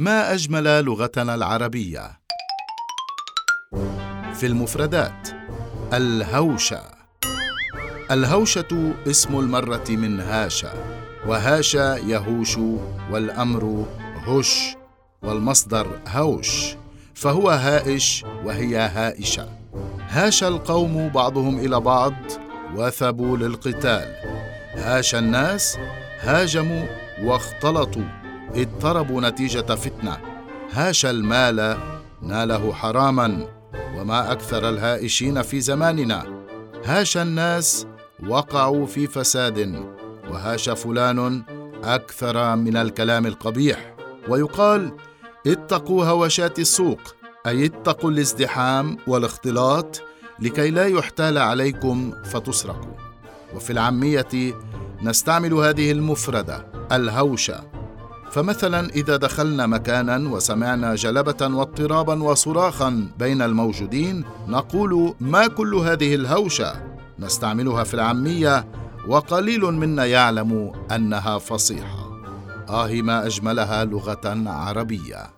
ما أجمل لغتنا العربية. في المفردات الهوشة. الهوشة اسم المرة من هاشا وهاشا يهوش والأمر هش والمصدر هوش فهو هائش وهي هائشة. هاش القوم بعضهم إلى بعض وثبوا للقتال. هاش الناس هاجموا واختلطوا. اضطربوا نتيجة فتنة. هاش المال ناله حراما وما أكثر الهائشين في زماننا. هاش الناس وقعوا في فساد وهاش فلان أكثر من الكلام القبيح. ويقال اتقوا هوشات السوق أي اتقوا الازدحام والاختلاط لكي لا يحتال عليكم فتسرقوا وفي العامية نستعمل هذه المفردة الهوشة. فمثلا إذا دخلنا مكانا وسمعنا جلبة واضطرابا وصراخا بين الموجودين نقول ما كل هذه الهوشة؟ نستعملها في العامية وقليل منا يعلم أنها فصيحة. آه ما أجملها لغة عربية.